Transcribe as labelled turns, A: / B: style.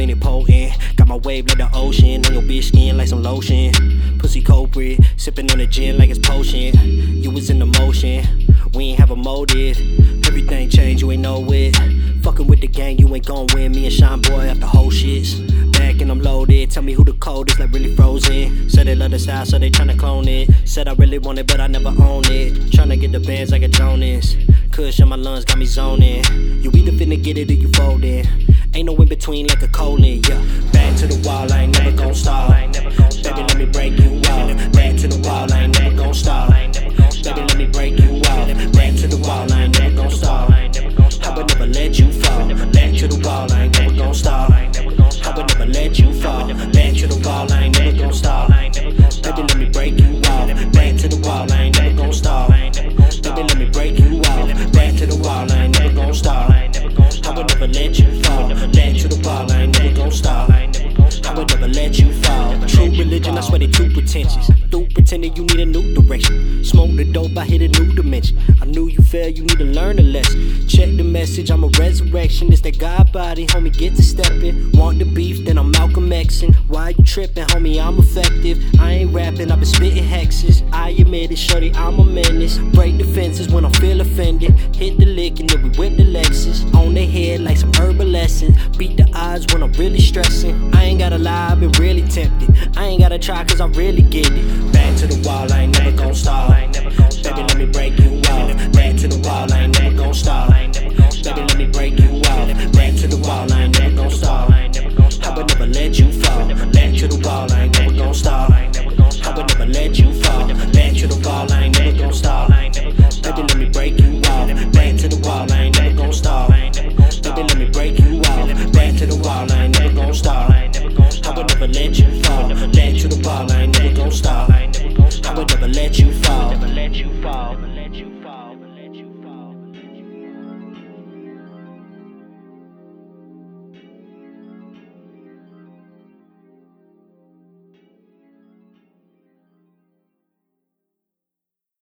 A: been it potent. Got my wave like the ocean, on your bitch skin like some lotion. Pussy breed, sipping on the gin like it's potion. You was in the motion, we ain't have a motive. Everything changed, you ain't know it. Fucking with the gang, you ain't gon' win. Me and Shine Boy up the whole shits. Back and I'm loaded. Tell me who the coldest, like really frozen. Said they love the style, so they tryna clone it. Said I really want it, but I never own it. Tryna get the bands like a Jonas. Kush in my lungs got me zoning. You either finna get it or you folding. Ain't no in between like a colon, yeah. Back to the wall, I ain't never gon' stop. Baby, let me break you pretentious. Through pretending you need a new direction. Smoke the dope, I hit a new dimension. I knew you failed, you need to learn a lesson. Check the message, I'm a resurrection. It's that God body, homie, get to stepping. Want the beef, then I'm Malcolm Xing. Why you tripping, homie? I'm effective. I ain't rapping, I've been spitting hexes. I admit it, shorty, I'm a menace. Break the fences when I feel offended. Hit the lick and then we whip the Lexus. On their head like some Herbal Essences. Beat when I'm really stressing. I ain't gotta lie, I've been really tempted. I ain't gotta try cause I really get it. Back to the wall, I ain't never gon' stop. Baby,